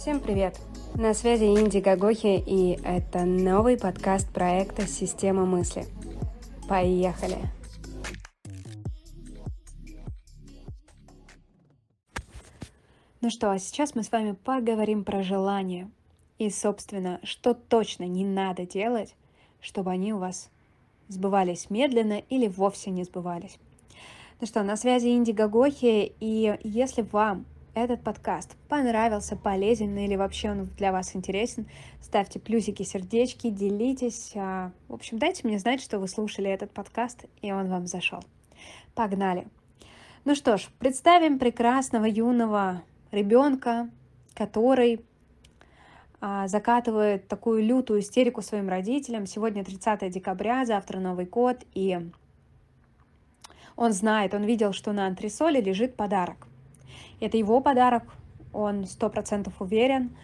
Всем привет! На связи Инди Гагохи, и это новый подкаст проекта «Система мысли». Поехали! Ну что, а сейчас мы с вами поговорим про желания. И, собственно, что точно не надо делать, чтобы они у вас сбывались медленно или вовсе не сбывались. Ну что, на связи Инди Гагохи, и если вам этот подкаст понравился, полезен или вообще он для вас интересен, ставьте плюсики, сердечки, делитесь. А, в общем, дайте мне знать, что вы слушали этот подкаст, и он вам зашел. Погнали! Ну что ж, представим прекрасного юного ребенка, который а, закатывает такую лютую истерику своим родителям. Сегодня 30 декабря, завтра Новый год, и он знает, он видел, что на антресоле лежит подарок. Это его подарок, он сто процентов уверен.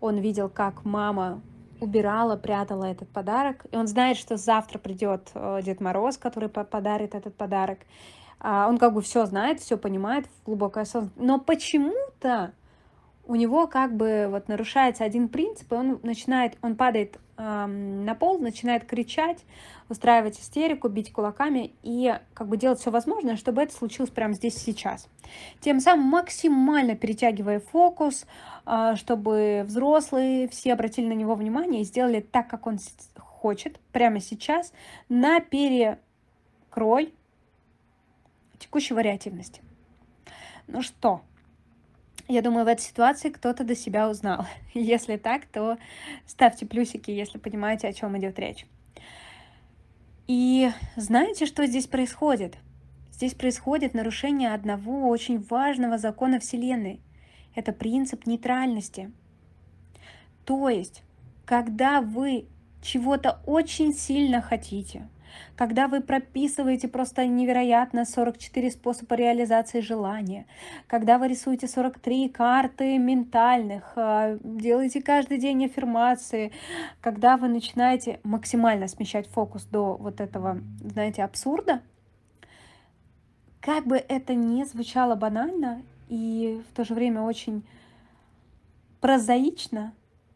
Он видел, как мама убирала, прятала этот подарок. И он знает, что завтра придет э, Дед Мороз, который подарит этот подарок. А, он как бы все знает, все понимает в глубокой осознанности. Но почему-то у него как бы вот нарушается один принцип, и он начинает, он падает эм, на пол, начинает кричать, устраивать истерику, бить кулаками и как бы делать все возможное, чтобы это случилось прямо здесь сейчас. Тем самым максимально перетягивая фокус, э, чтобы взрослые все обратили на него внимание и сделали так, как он хочет, прямо сейчас, на перекрой текущей вариативности. Ну что, я думаю, в этой ситуации кто-то до себя узнал. Если так, то ставьте плюсики, если понимаете, о чем идет речь. И знаете, что здесь происходит? Здесь происходит нарушение одного очень важного закона Вселенной. Это принцип нейтральности. То есть, когда вы чего-то очень сильно хотите, когда вы прописываете просто невероятно 44 способа реализации желания, когда вы рисуете 43 карты ментальных, э, делаете каждый день аффирмации, когда вы начинаете максимально смещать фокус до вот этого, знаете, абсурда, как бы это ни звучало банально и в то же время очень прозаично,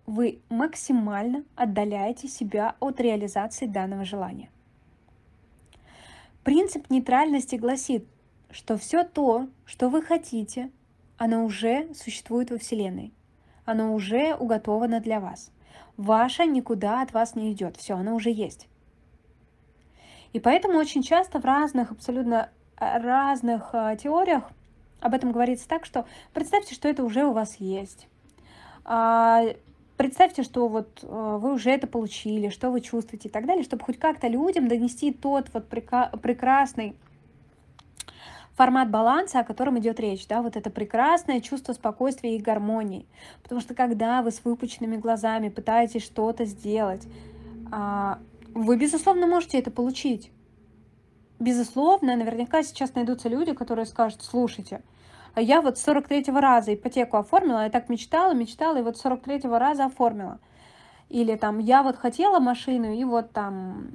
вы максимально отдаляете себя от реализации данного желания. Принцип нейтральности гласит, что все то, что вы хотите, оно уже существует во Вселенной. Оно уже уготовано для вас. Ваше никуда от вас не идет. Все, оно уже есть. И поэтому очень часто в разных, абсолютно э, разных э, теориях об этом говорится так, что представьте, что это уже у вас есть. Представьте, что вот э, вы уже это получили, что вы чувствуете и так далее, чтобы хоть как-то людям донести тот вот прекрасный формат баланса, о котором идет речь, да, вот это прекрасное чувство спокойствия и гармонии. Потому что когда вы с выпученными глазами пытаетесь что-то сделать, а, вы, безусловно, можете это получить. Безусловно, наверняка сейчас найдутся люди, которые скажут, слушайте, я вот с 43-го раза ипотеку оформила, я так мечтала, мечтала, и вот с 43-го раза оформила. Или там, я вот хотела машину, и вот там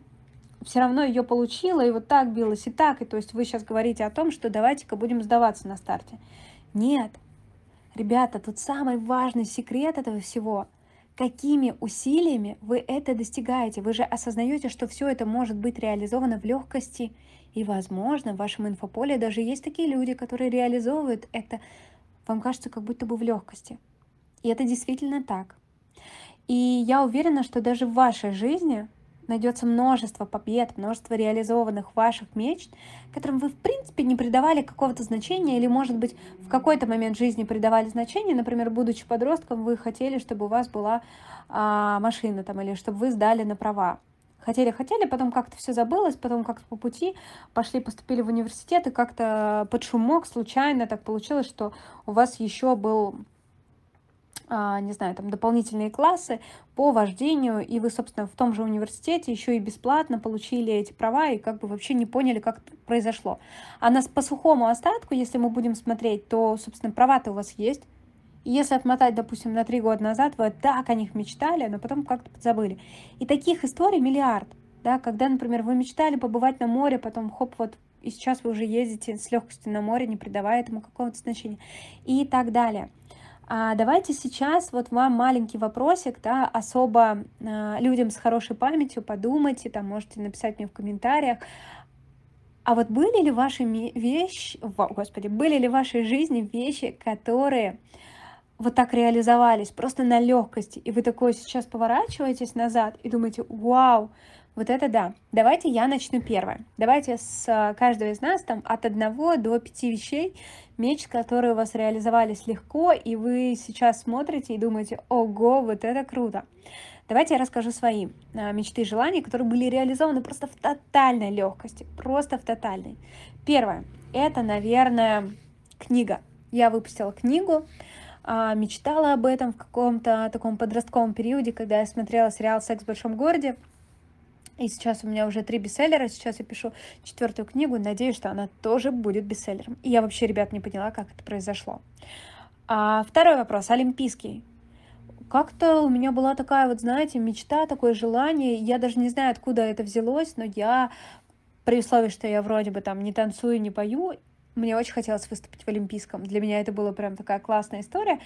все равно ее получила, и вот так билась, и так. И то есть вы сейчас говорите о том, что давайте-ка будем сдаваться на старте. Нет. Ребята, тут самый важный секрет этого всего – какими усилиями вы это достигаете. Вы же осознаете, что все это может быть реализовано в легкости и, возможно, в вашем инфополе даже есть такие люди, которые реализовывают это, вам кажется, как будто бы в легкости. И это действительно так. И я уверена, что даже в вашей жизни найдется множество побед, множество реализованных ваших мечт, которым вы, в принципе, не придавали какого-то значения, или, может быть, в какой-то момент жизни придавали значение. Например, будучи подростком, вы хотели, чтобы у вас была а, машина там, или чтобы вы сдали на права хотели, хотели, потом как-то все забылось, потом как-то по пути пошли, поступили в университет, и как-то под шумок случайно так получилось, что у вас еще был не знаю, там дополнительные классы по вождению, и вы, собственно, в том же университете еще и бесплатно получили эти права, и как бы вообще не поняли, как произошло. А нас по сухому остатку, если мы будем смотреть, то, собственно, права-то у вас есть, и если отмотать, допустим, на три года назад, вы так о них мечтали, но потом как-то забыли. И таких историй миллиард. Да, когда, например, вы мечтали побывать на море, потом хоп, вот и сейчас вы уже ездите с легкостью на море, не придавая этому какого-то значения и так далее. А давайте сейчас вот вам маленький вопросик, да, особо э, людям с хорошей памятью подумайте, там можете написать мне в комментариях. А вот были ли ваши вещи, господи, были ли в вашей жизни вещи, которые вот так реализовались, просто на легкости, и вы такой сейчас поворачиваетесь назад и думаете, вау, вот это да. Давайте я начну первое. Давайте с а, каждого из нас там от одного до пяти вещей, меч, которые у вас реализовались легко, и вы сейчас смотрите и думаете, ого, вот это круто. Давайте я расскажу свои а, мечты и желания, которые были реализованы просто в тотальной легкости, просто в тотальной. Первое, это, наверное, книга. Я выпустила книгу, а, мечтала об этом в каком-то таком подростковом периоде, когда я смотрела сериал «Секс в большом городе», и сейчас у меня уже три бестселлера, сейчас я пишу четвертую книгу, надеюсь, что она тоже будет бестселлером. И я вообще, ребят, не поняла, как это произошло. А второй вопрос, олимпийский. Как-то у меня была такая вот, знаете, мечта, такое желание, я даже не знаю, откуда это взялось, но я, при условии, что я вроде бы там не танцую, не пою, мне очень хотелось выступить в Олимпийском. Для меня это была прям такая классная история.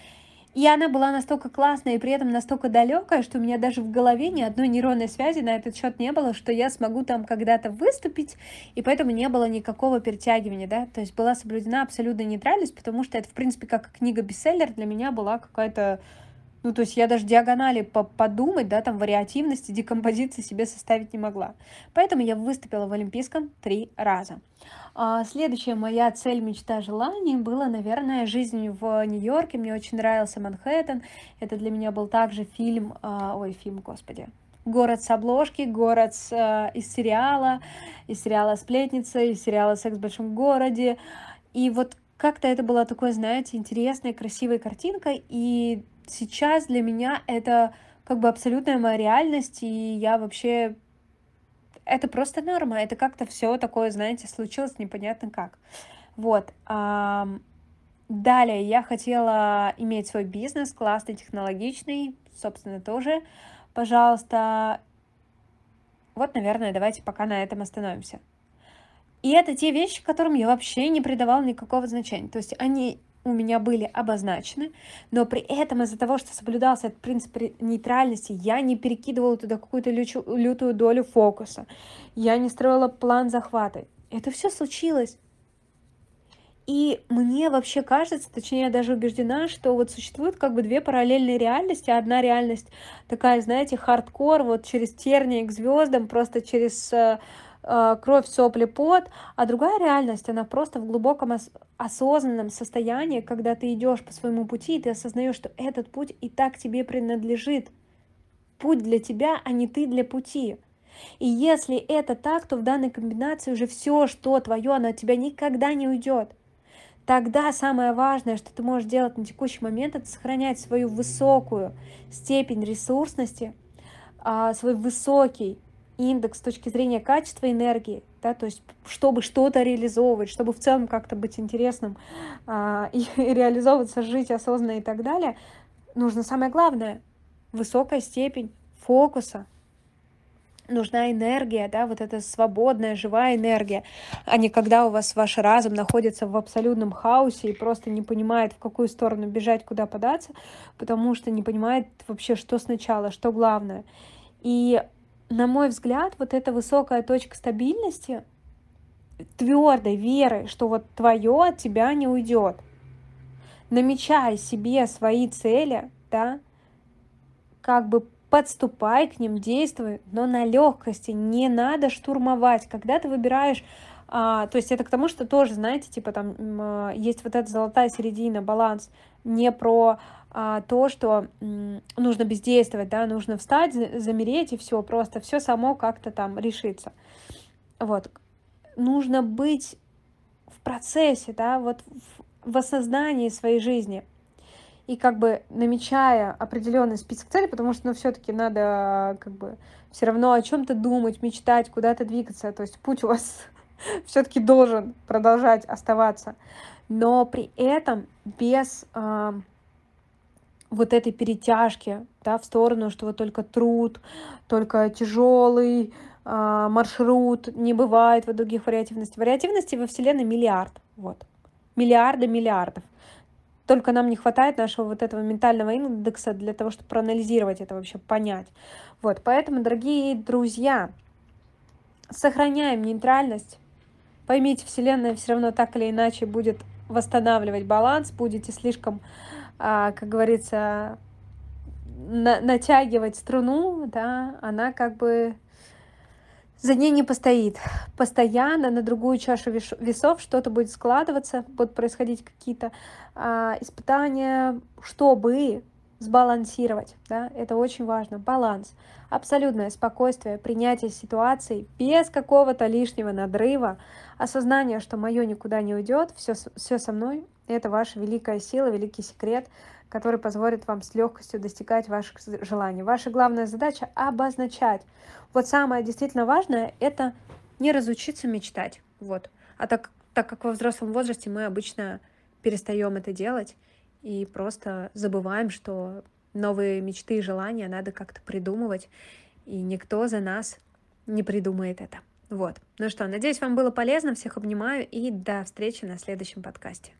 И она была настолько классная и при этом настолько далекая, что у меня даже в голове ни одной нейронной связи на этот счет не было, что я смогу там когда-то выступить, и поэтому не было никакого перетягивания, да, то есть была соблюдена абсолютная нейтральность, потому что это, в принципе, как книга-бестселлер для меня была какая-то ну, то есть я даже диагонали по подумать, да, там, вариативности, декомпозиции себе составить не могла. Поэтому я выступила в Олимпийском три раза. А следующая моя цель, мечта, желание была, наверное, жизнь в Нью-Йорке. Мне очень нравился Манхэттен. Это для меня был также фильм, а, ой, фильм, господи, город с обложки, город с, а, из сериала, из сериала «Сплетница», из сериала «Секс в большом городе». И вот как-то это была такой, знаете, интересной, красивой картинкой, и сейчас для меня это как бы абсолютная моя реальность, и я вообще... Это просто норма, это как-то все такое, знаете, случилось непонятно как. Вот. Далее я хотела иметь свой бизнес, классный, технологичный, собственно, тоже. Пожалуйста, вот, наверное, давайте пока на этом остановимся. И это те вещи, которым я вообще не придавала никакого значения. То есть они у меня были обозначены, но при этом из-за того, что соблюдался этот принцип нейтральности, я не перекидывала туда какую-то лютую долю фокуса, я не строила план захвата. Это все случилось. И мне вообще кажется, точнее, я даже убеждена, что вот существуют как бы две параллельные реальности. Одна реальность такая, знаете, хардкор, вот через тернии к звездам, просто через э, кровь, сопли, пот, а другая реальность, она просто в глубоком ос- осознанном состоянии, когда ты идешь по своему пути, и ты осознаешь, что этот путь и так тебе принадлежит. Путь для тебя, а не ты для пути. И если это так, то в данной комбинации уже все, что твое, оно от тебя никогда не уйдет. Тогда самое важное, что ты можешь делать на текущий момент, это сохранять свою высокую степень ресурсности, а, свой высокий индекс с точки зрения качества энергии, да, то есть чтобы что-то реализовывать, чтобы в целом как-то быть интересным а, и, и реализовываться, жить осознанно и так далее, нужно самое главное — высокая степень фокуса, нужна энергия, да, вот эта свободная, живая энергия, а не когда у вас ваш разум находится в абсолютном хаосе и просто не понимает, в какую сторону бежать, куда податься, потому что не понимает вообще, что сначала, что главное. И на мой взгляд, вот эта высокая точка стабильности, твердой веры, что вот твое от тебя не уйдет. Намечай себе свои цели, да, как бы подступай к ним, действуй, но на легкости, не надо штурмовать. Когда ты выбираешь а, то есть это к тому, что тоже, знаете, типа там а, есть вот эта золотая середина, баланс, не про а, то, что м, нужно бездействовать, да, нужно встать, замереть и все, просто все само как-то там решится. Вот. Нужно быть в процессе, да, вот в, в осознании своей жизни и как бы намечая определенный список целей, потому что, ну, все-таки надо как бы все равно о чем-то думать, мечтать, куда-то двигаться. То есть путь у вас все-таки должен продолжать оставаться, но при этом без э, вот этой перетяжки да, в сторону, что вот только труд, только тяжелый э, маршрут, не бывает вот других вариативностей. Вариативности во Вселенной миллиард, вот, миллиарды миллиардов. только нам не хватает нашего вот этого ментального индекса для того, чтобы проанализировать это вообще, понять. Вот, поэтому, дорогие друзья, сохраняем нейтральность. Поймите, Вселенная все равно так или иначе будет восстанавливать баланс, будете слишком, а, как говорится, на натягивать струну, да, она как бы за ней не постоит. Постоянно на другую чашу весов что-то будет складываться, будут происходить какие-то а, испытания, чтобы сбалансировать. Да? Это очень важно. Баланс. Абсолютное спокойствие, принятие ситуаций без какого-то лишнего надрыва, осознание, что мое никуда не уйдет, все, все со мной. Это ваша великая сила, великий секрет, который позволит вам с легкостью достигать ваших желаний. Ваша главная задача — обозначать. Вот самое действительно важное — это не разучиться мечтать. Вот. А так, так как во взрослом возрасте мы обычно перестаем это делать и просто забываем, что новые мечты и желания надо как-то придумывать, и никто за нас не придумает это. Вот. Ну что, надеюсь, вам было полезно. Всех обнимаю и до встречи на следующем подкасте.